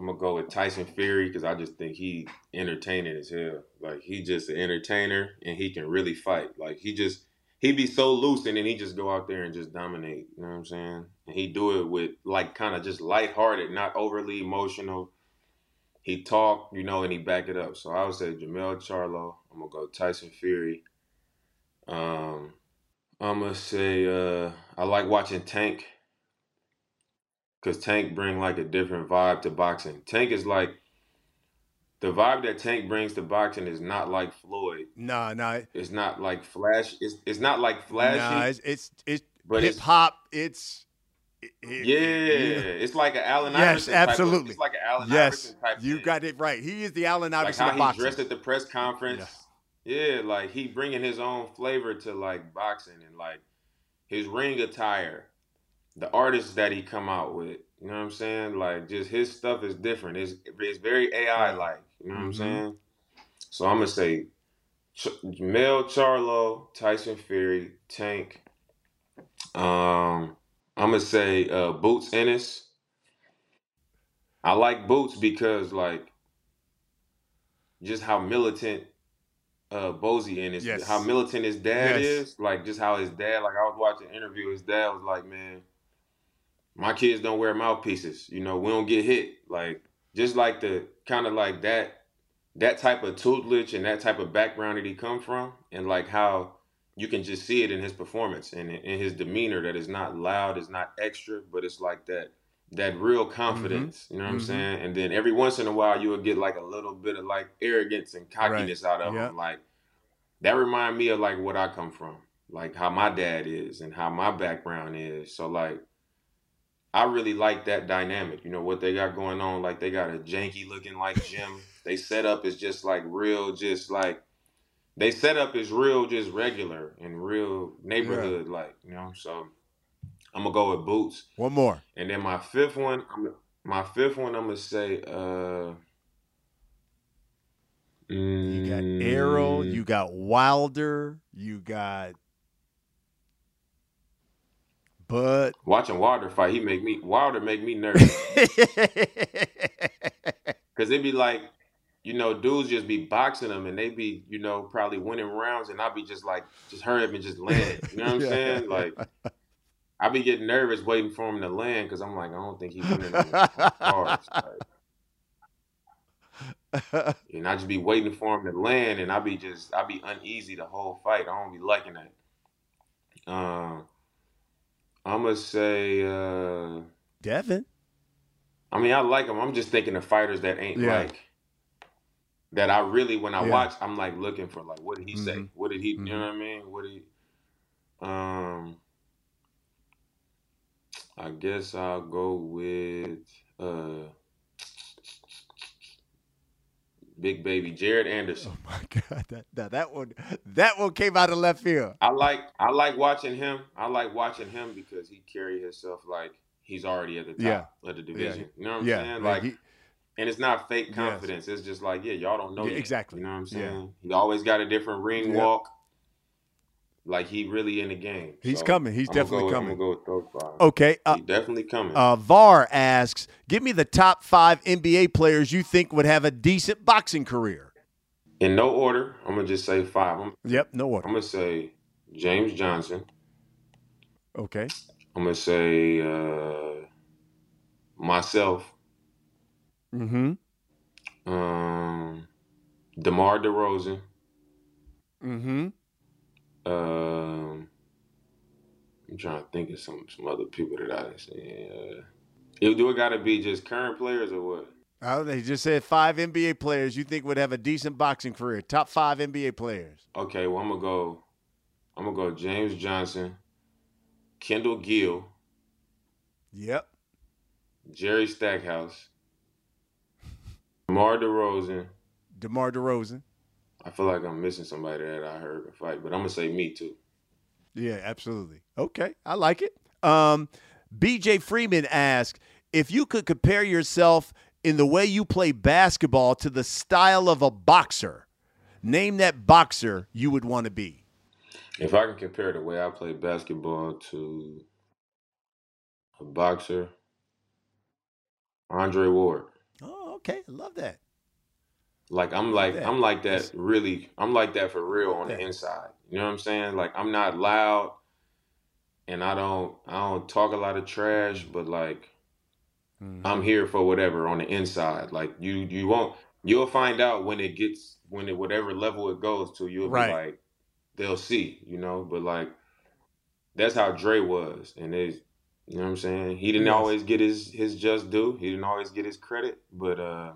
I'm gonna go with Tyson Fury because I just think he entertaining as hell. Like he just an entertainer and he can really fight. Like he just he be so loose and then he just go out there and just dominate. You know what I'm saying? And he do it with like kind of just lighthearted, not overly emotional. He talk, you know, and he back it up. So I would say Jermell Charlo. I'm gonna go Tyson Fury. Um, I'm gonna say uh, I like watching Tank because Tank bring like a different vibe to boxing. Tank is like the vibe that Tank brings to boxing is not like Floyd. Nah, nah. It's not like flash. It's it's not like flashy. Nah, it's it's, it's but hip it's hop. It's it- it- yeah, you- it's like an Allen Yes, Iverson. type of- absolutely. it's like an Allen yes, Iverson type. you thing. got it right. He is the Allen like Iverson how of he dressed at the press conference. Yeah. like he bringing his own flavor to like boxing and like his ring attire, the artists that he come out with. You know what I'm saying? Like just his stuff is different. It's it's very AI like. You know what I'm Mhm. saying? So I'm gonna say Ch- Mel Charlo, Tyson Fury, Tank. Um, I'm gonna say uh, Boots Ennis. I like Boots because like just how militant uh Bozy Ennis, Yes. how militant his dad Yes. is. Like just how his dad. Like I was watching an interview. His dad was like, "Man, my kids don't wear mouthpieces. You know, we don't get hit. Like just like the kind of like that." that type of tutelage and that type of background that he come from and like how you can just see it in his performance and in his demeanor that is not loud it's not extra but it's like that that real confidence you know what i'm Mhm. saying and then every once in a while you will get like a little bit of like arrogance and cockiness out of him like that remind me of like what i come from like how my dad is and how my background is so like I really like that dynamic. You know what they got going on. Like they got a janky looking like gym. they set up is just like real, just like they set up is real, just regular and real neighborhood like. You know, so I'm gonna go with boots. One more. And then my fifth one, I'm, my fifth one, I'm gonna say. uh You got Errol. mm, You got Wilder. You got Bud. watching Wilder fight. He make me Wilder make me nervous. <laughs> Cause it'd be like, you know, dudes just be boxing them and they be, you know, probably winning rounds and I'd be just like, just hurry up and just land. You know what I'm <laughs> Yeah. saying? Like, I'd be getting nervous waiting for him to land because I'm like, I don't think he's winning cards. <laughs> Like, and I just be waiting for him to land and I'd be just, I'd be uneasy the whole fight. I don't be liking that. Um, I'm gonna say, uh, Devin. I mean, I like him. I'm just thinking of fighters that ain't Yeah. like that. I really, when I Yeah. watch, I'm like looking for like, what did he say? Mhm. What did he? You Mhm. know what I mean? What did he? Um, I guess I'll go with uh, Big Baby Jared Anderson. Oh my God, that, that that one that one came out of left field. I like I like watching him. I like watching him because he carry himself like he's already at the top Yeah. of the division. You know what I'm yeah, saying? Like he- And it's not fake Yes. confidence. It's just like, yeah, y'all don't know Yeah, yet. exactly. You know what I'm Yeah. saying? He always got a different ring Yeah. walk. Like he really in the game. He's So, coming. He's I'm gonna definitely go coming. I'm go with those five. okay. Uh, He's definitely coming. uh, Var asks, "Give me the top five NBA players you think would have a decent boxing career." in no order, I'm gonna just say five. I'm, Yep, no order. I'm gonna say James Johnson. Okay. I'm gonna say uh, myself. Mm-hmm. Um, DeMar DeRozan. Mm-hmm. Um, I'm trying to think of some some other people that I didn't see. Uh, it, do it got to be just current players or what? Oh, they just said five NBA players you think would have a decent boxing career. Top five NBA players. Okay, well I'm gonna go. I'm gonna go James Johnson, Kendall Gill, Yep. Jerry Stackhouse, <laughs> DeMar DeRozan. DeMar DeRozan. I feel like I'm missing somebody that I heard a fight, but I'm gonna say me too. Yeah, absolutely. Okay, I like it. Um, BJ Freeman asked if you could compare yourself in the way you play basketball to the style of a boxer. Name that boxer you would want to be. If I can compare the way I play basketball to a boxer, Andre Ward. Oh, okay. I love that. Like I'm like that. I'm like that really I'm like that for real on the inside. You know what I'm saying? Like I'm not loud and I don't I don't talk a lot of trash, but like Mhm. I'm here for whatever on the inside. Like you you won't you'll find out when it gets when it whatever level it goes to, you'll Right. be like they'll see, you know, but like that's how Dre was and it's you know what I'm saying? He didn't Yes. always get his his just due. He didn't always get his credit, but uh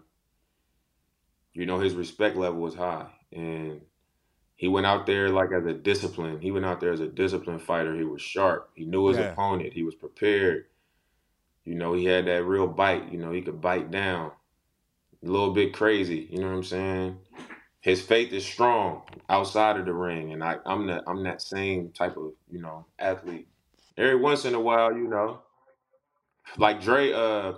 you know his respect level was high and he went out there like as a discipline. He went out there as a disciplined fighter. He was sharp. He knew his Yeah. opponent. He was prepared. You know, he had that real bite. You know, he could bite down. A little bit crazy. You know what I'm saying? His faith is strong outside of the ring, and I, I'm that I'm that same type of you know athlete. Every once in a while, you know, like Dre. Uh,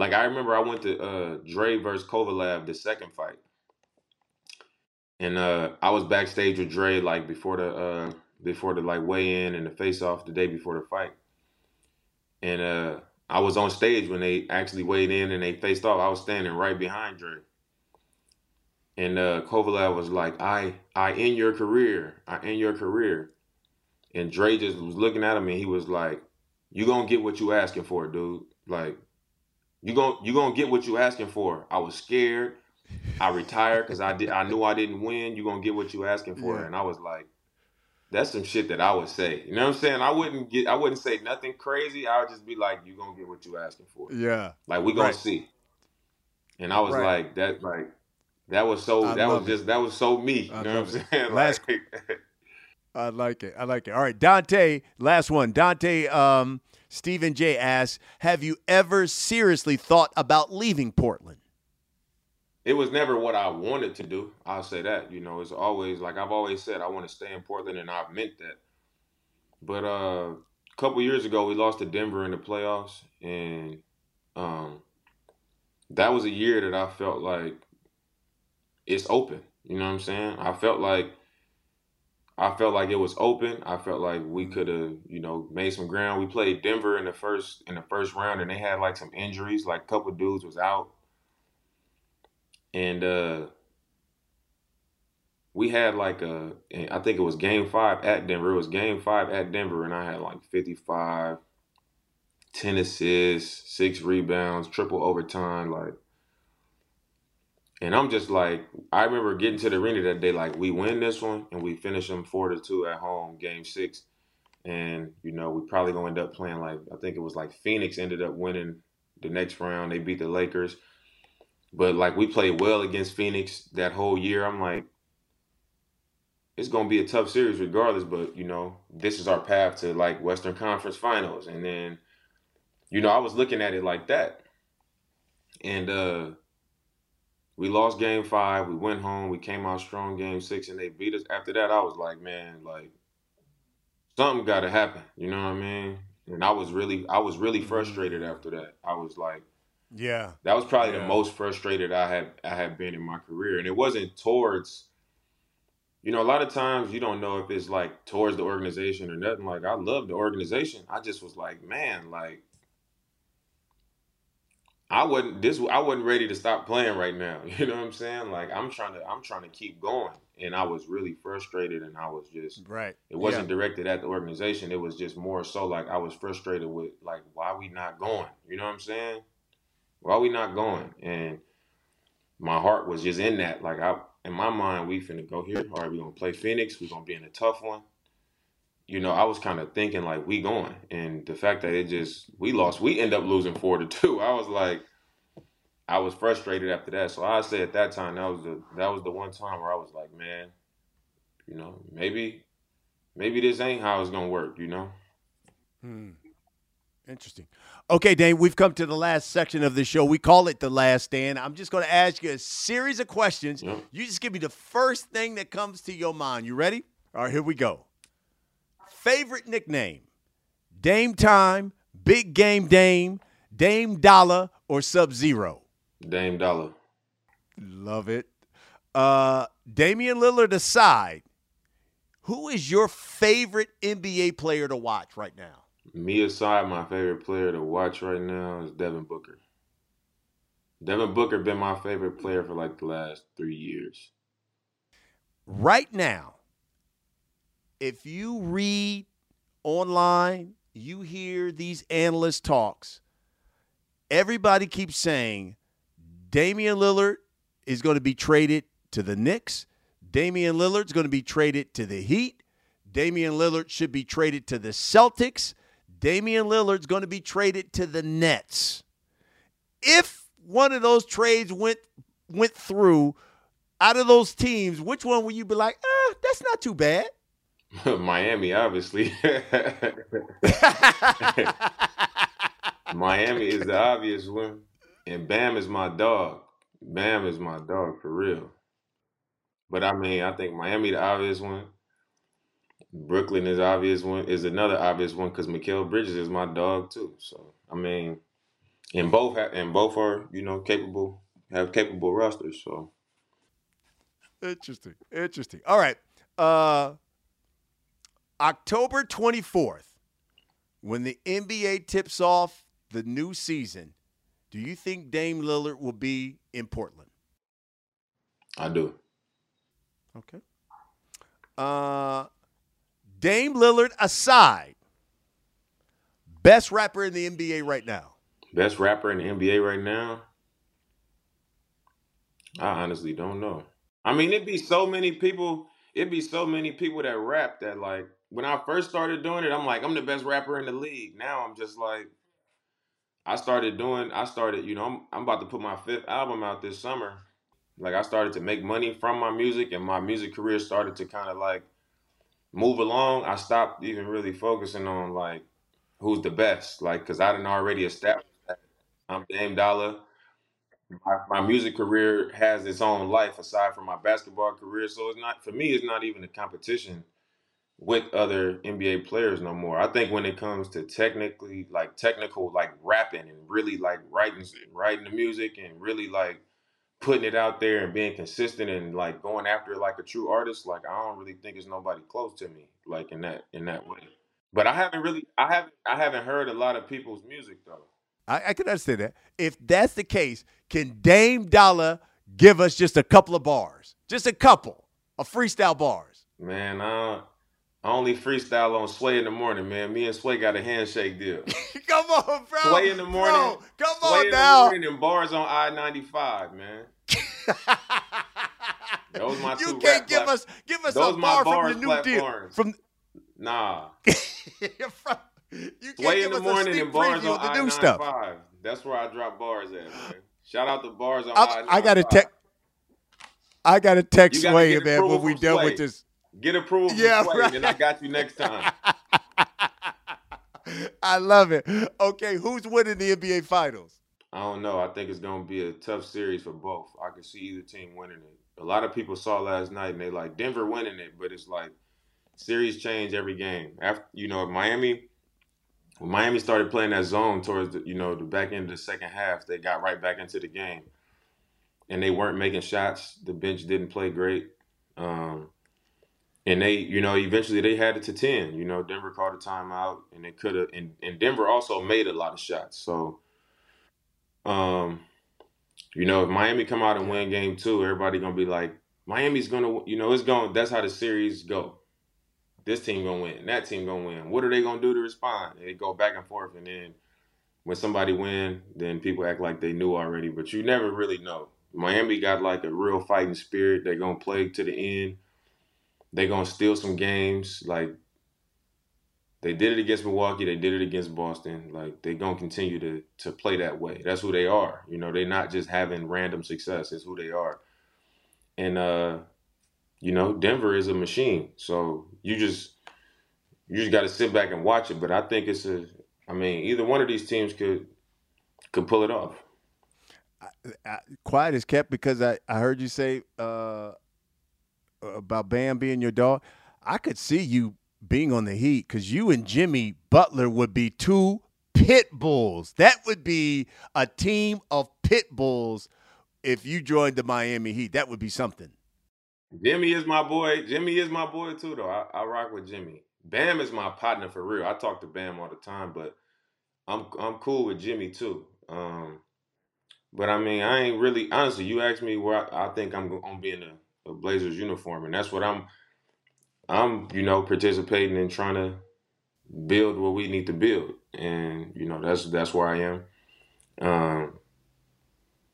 like I remember I went to uh Dre versus Kovalev the second fight. And uh, I was backstage with Dre like before the uh, before the like weigh in and the face off the day before the fight. And uh, I was on stage when they actually weighed in and they faced off. I was standing right behind Dre. And uh, Kovalev was like, "I I end your career. I end your career." And Dre just was looking at him and he was like, "You gonna get what you asking for, dude? Like, you gonna you gonna get what you asking for?" I was scared. I retired because I did. I knew I didn't win. You gonna get what you asking for, Yeah. and I was like, "That's some shit that I would say." You know what I'm saying? I wouldn't get. I wouldn't say nothing crazy. I would just be like, "You gonna get what you asking for." Yeah. Like we gonna Right. see. And I was Right. like, that like that was so I that was it. just that was so me. I You know what I'm saying? <laughs> Last- Like, I like it. I like it. All right, Dante, last one. Dante, um, Stephen J asks, have you ever seriously thought about leaving Portland? it was never what I wanted to do. I'll say that. You know, it's always like I've always said I want to stay in Portland, and I've meant that. But uh, a couple years ago, we lost to Denver in the playoffs, and um, that was a year that I felt like it's open. You know what I'm saying? I felt like I felt like it was open. I felt like we could have, you know, made some ground. We played Denver in the first in the first round, and they had like some injuries. Like a couple dudes was out, and uh we had like a, I think it was Game Five at Denver. It was Game Five at Denver, and I had like 55, 10 assists, six rebounds, triple overtime, like. And I'm just like, I remember getting to the arena that day, like we win this one and we finish them four to two at home, game six. And, you know, we probably gonna end up playing like I think it was like Phoenix ended up winning the next round. They beat the Lakers. But like we played well against Phoenix that whole year. I'm like, it's gonna be a tough series regardless, but you know, this is our path to like Western Conference finals. And then, you know, I was looking at it like that. And uh we lost game five. We went home. We came out strong game six, and they beat us. After that, I was like, man, like something got to happen. You know what I mean? And I was really, I was really mm-hmm. frustrated after that. I was like, Yeah. that was probably Yeah. the most frustrated I had I had been in my career, and it wasn't towards. You know, a lot of times you don't know if it's like towards the organization or nothing. Like I love the organization. I just was like, man, like I wasn't this I wasn't ready to stop playing right now. <laughs> You know what I'm saying? Like I'm trying to I'm trying to keep going. And I was really frustrated and I was just Right. it wasn't directed at the organization. It was just more so like I was frustrated with like why we not going? You know what I'm saying? Why we not going? And my heart was just in that. Like I in my mind, we finna go here. All right, we gonna play Phoenix. we gonna be in a tough one. You know, I was kind of thinking like we going. And the fact that it just we lost, we end up losing four to two. <laughs> I was like I was frustrated after that. So I say at that time that was the that was the one time where I was like, man, you know, maybe maybe this ain't how it's gonna work, you know? Hmm. Interesting. Okay, Dame, we've come to the last section of the show. We call it the last stand. I'm just going to ask you a series of questions. Yep. You just give me the first thing that comes to your mind. You ready? All right, here we go. Favorite nickname? Dame Time, Big Game Dame, Dame Dollar, or Sub Zero? Dame Dollar. Love it. Uh, Damian Lillard aside, who is your favorite NBA player to watch right now? Me aside, my favorite player to watch right now is Devin Booker. Devin Booker been my favorite player for like the last three years. right now, if you read online, you hear these analyst talks, everybody keeps saying Damian Lillard is going to be traded to the Knicks. Damian Lillard's going to be traded to the Heat. Damian Lillard should be traded to the Celtics. Damian Lillard's going to be traded to the Nets. If one of those trades went went through, out of those teams, which one will you be like, ah, that's not too bad? <laughs> Miami, obviously. <laughs> Miami is the obvious one, and Bam is my dog. Bam is my dog for real. But I mean, I think Miami the obvious one. Brooklyn is obvious one is another obvious one because Mikal Bridges is my dog too. So I mean, and both have, and both are you know capable have capable rosters. So interesting, interesting. All right, uh, October twenty fourth, when the NBA tips off the new season, do you think Dame Lillard will be in Portland? I do. Okay. Uh, Dame Lillard aside, best rapper in the NBA right now. Best rapper in the NBA right now? I honestly don't know. I mean, it'd be so many people. It'd be so many people that rap that like when I first started doing it, I'm like, I'm the best rapper in the league. Now I'm just like, I started doing. I started, you know, I'm I'm about to put my fifth album out this summer. Like I started to make money from my music, and my music career started to kind of like move along. I stopped even really focusing on like who's the best, like because I didn't already established that I'm Dame Dollar. My, my music career has its own life aside from my basketball career, so it's not for me. It's not even a competition with other NBA players no more. I think when it comes to technically like technical like rapping and really like writing writing the music and really like putting it out there and being consistent and like going after it like a true artist, like I don't really think it's nobody close to me like in that in that way. But I haven't really I haven't I haven't heard a lot of people's music though. I, I can understand that. If that's the case, can Dame Dollar give us just a couple of bars? Just a couple of freestyle bars. Man, I I only freestyle on Sway in the morning, man. Me and Sway got a handshake deal. <laughs> come on, bro. Sway in the morning. Bro, come on Sway in now. the morning and bars on I ninety five, man. <laughs> Those my you two can't give us give us Those a bar from the new deal. From Nah. <laughs> from, you can't Sway in the morning and bars on the I new stuff. That's where I drop bars at, man. Shout out to bars on I I got to ninety five. text. I got to text Sway, man, when we done with this. Get approval Yeah, right. and I got you next time. <laughs> I love it. Okay, who's winning the NBA Finals? I don't know. I think it's gonna be a tough series for both. I can see either team winning it. A lot of people saw last night and they like Denver winning it, but it's like series change every game. After you know, Miami when Miami started playing that zone towards the you know, the back end of the second half, they got right back into the game. And they weren't making shots. The bench didn't play great. Um and they, you know, eventually they had it to ten. You know, Denver called a timeout and they could have and, and Denver also made a lot of shots. So um, you know, if Miami come out and win game two, everybody gonna be like, Miami's gonna, you know, it's going. That's how the series go. This team gonna win. That team gonna win. What are they gonna do to respond? They go back and forth, and then when somebody win, then people act like they knew already, but you never really know. Miami got like a real fighting spirit. They're gonna play to the end. They're gonna steal some games. Like they did it against Milwaukee. They did it against Boston. Like they're gonna continue to to play that way. That's who they are. You know, they're not just having random success. It's who they are. And uh, you know, Denver is a machine. So you just you just got to sit back and watch it. But I think it's a. I mean, either one of these teams could could pull it off. I, quiet is kept because I, I heard you say uh, about Bam being your dog. I could see you being on the Heat because you and Jimmy Butler would be two pit bulls. That would be a team of pit bulls if you joined the Miami Heat. That would be something. Jimmy is my boy. Jimmy is my boy too, though. I, I rock with Jimmy. Bam is my partner for real. I talk to Bam all the time, but I'm I'm cool with Jimmy too. Um, but I mean, I ain't really honestly. You asked me where I, I think I'm gonna be in a, a Blazers uniform, and that's what I'm. I'm you know participating in trying to build what we need to build, and you know that's that's where I am. Um,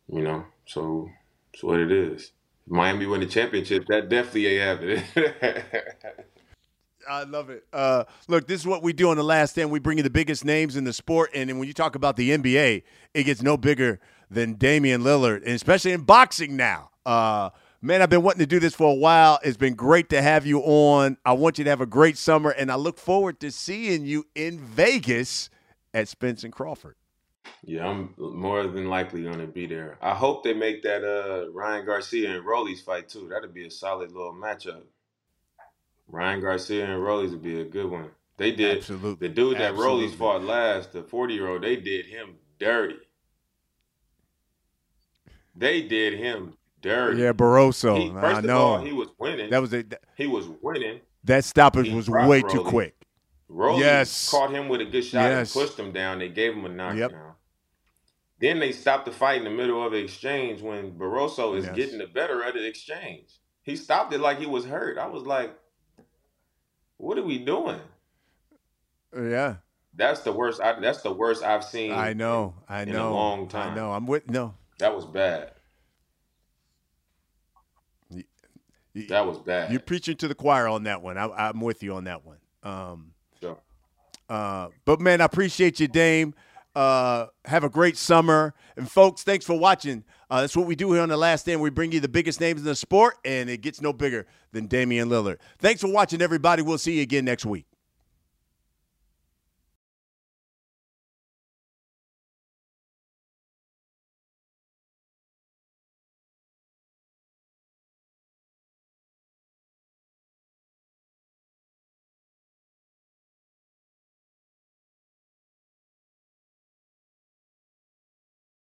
you know, so it's what it is. Miami win the championship, that definitely ain't happening. <laughs> I love it. Uh, look, this is what we do on the last stand. We bring you the biggest names in the sport, and then when you talk about the NBA, it gets no bigger than Damian Lillard, and especially in boxing now. Uh, Man, I've been wanting to do this for a while. It's been great to have you on. I want you to have a great summer, and I look forward to seeing you in Vegas at Spence and Crawford. Yeah, I'm more than likely going to be there. I hope they make that uh, Ryan Garcia and Rollies fight too. That'd be a solid little matchup. Ryan Garcia and Rollies would be a good one. They did Absolutely. the dude that Rollies fought last, the 40 year old. They did him dirty. They did him dirty. Yeah, Barroso. He, I first of know. all, he was winning. that was a, he was winning. that stoppage He was way too quick. Yes. caught him with a good shot Yes. and pushed him down. They gave him a knockdown. Yep. Then they stopped the fight in the middle of the exchange when Barroso is Yes. getting the better of the exchange. He stopped it like he was hurt. I was like, "What are we doing?" Yeah, That's the worst. I, that's the worst I've seen. I know. I in a know. long I time. know. I'm with no. That was bad. You- That was bad. You're preaching to the choir on that one. I, I'm with you on that one. Um, Sure. uh, but man, I appreciate you, Dame. Uh, have a great summer, and folks, thanks for watching. Uh, that's what we do here on the Last Stand. We bring you the biggest names in the sport, and it gets no bigger than Damian Lillard. Thanks for watching, everybody. We'll see you again next week.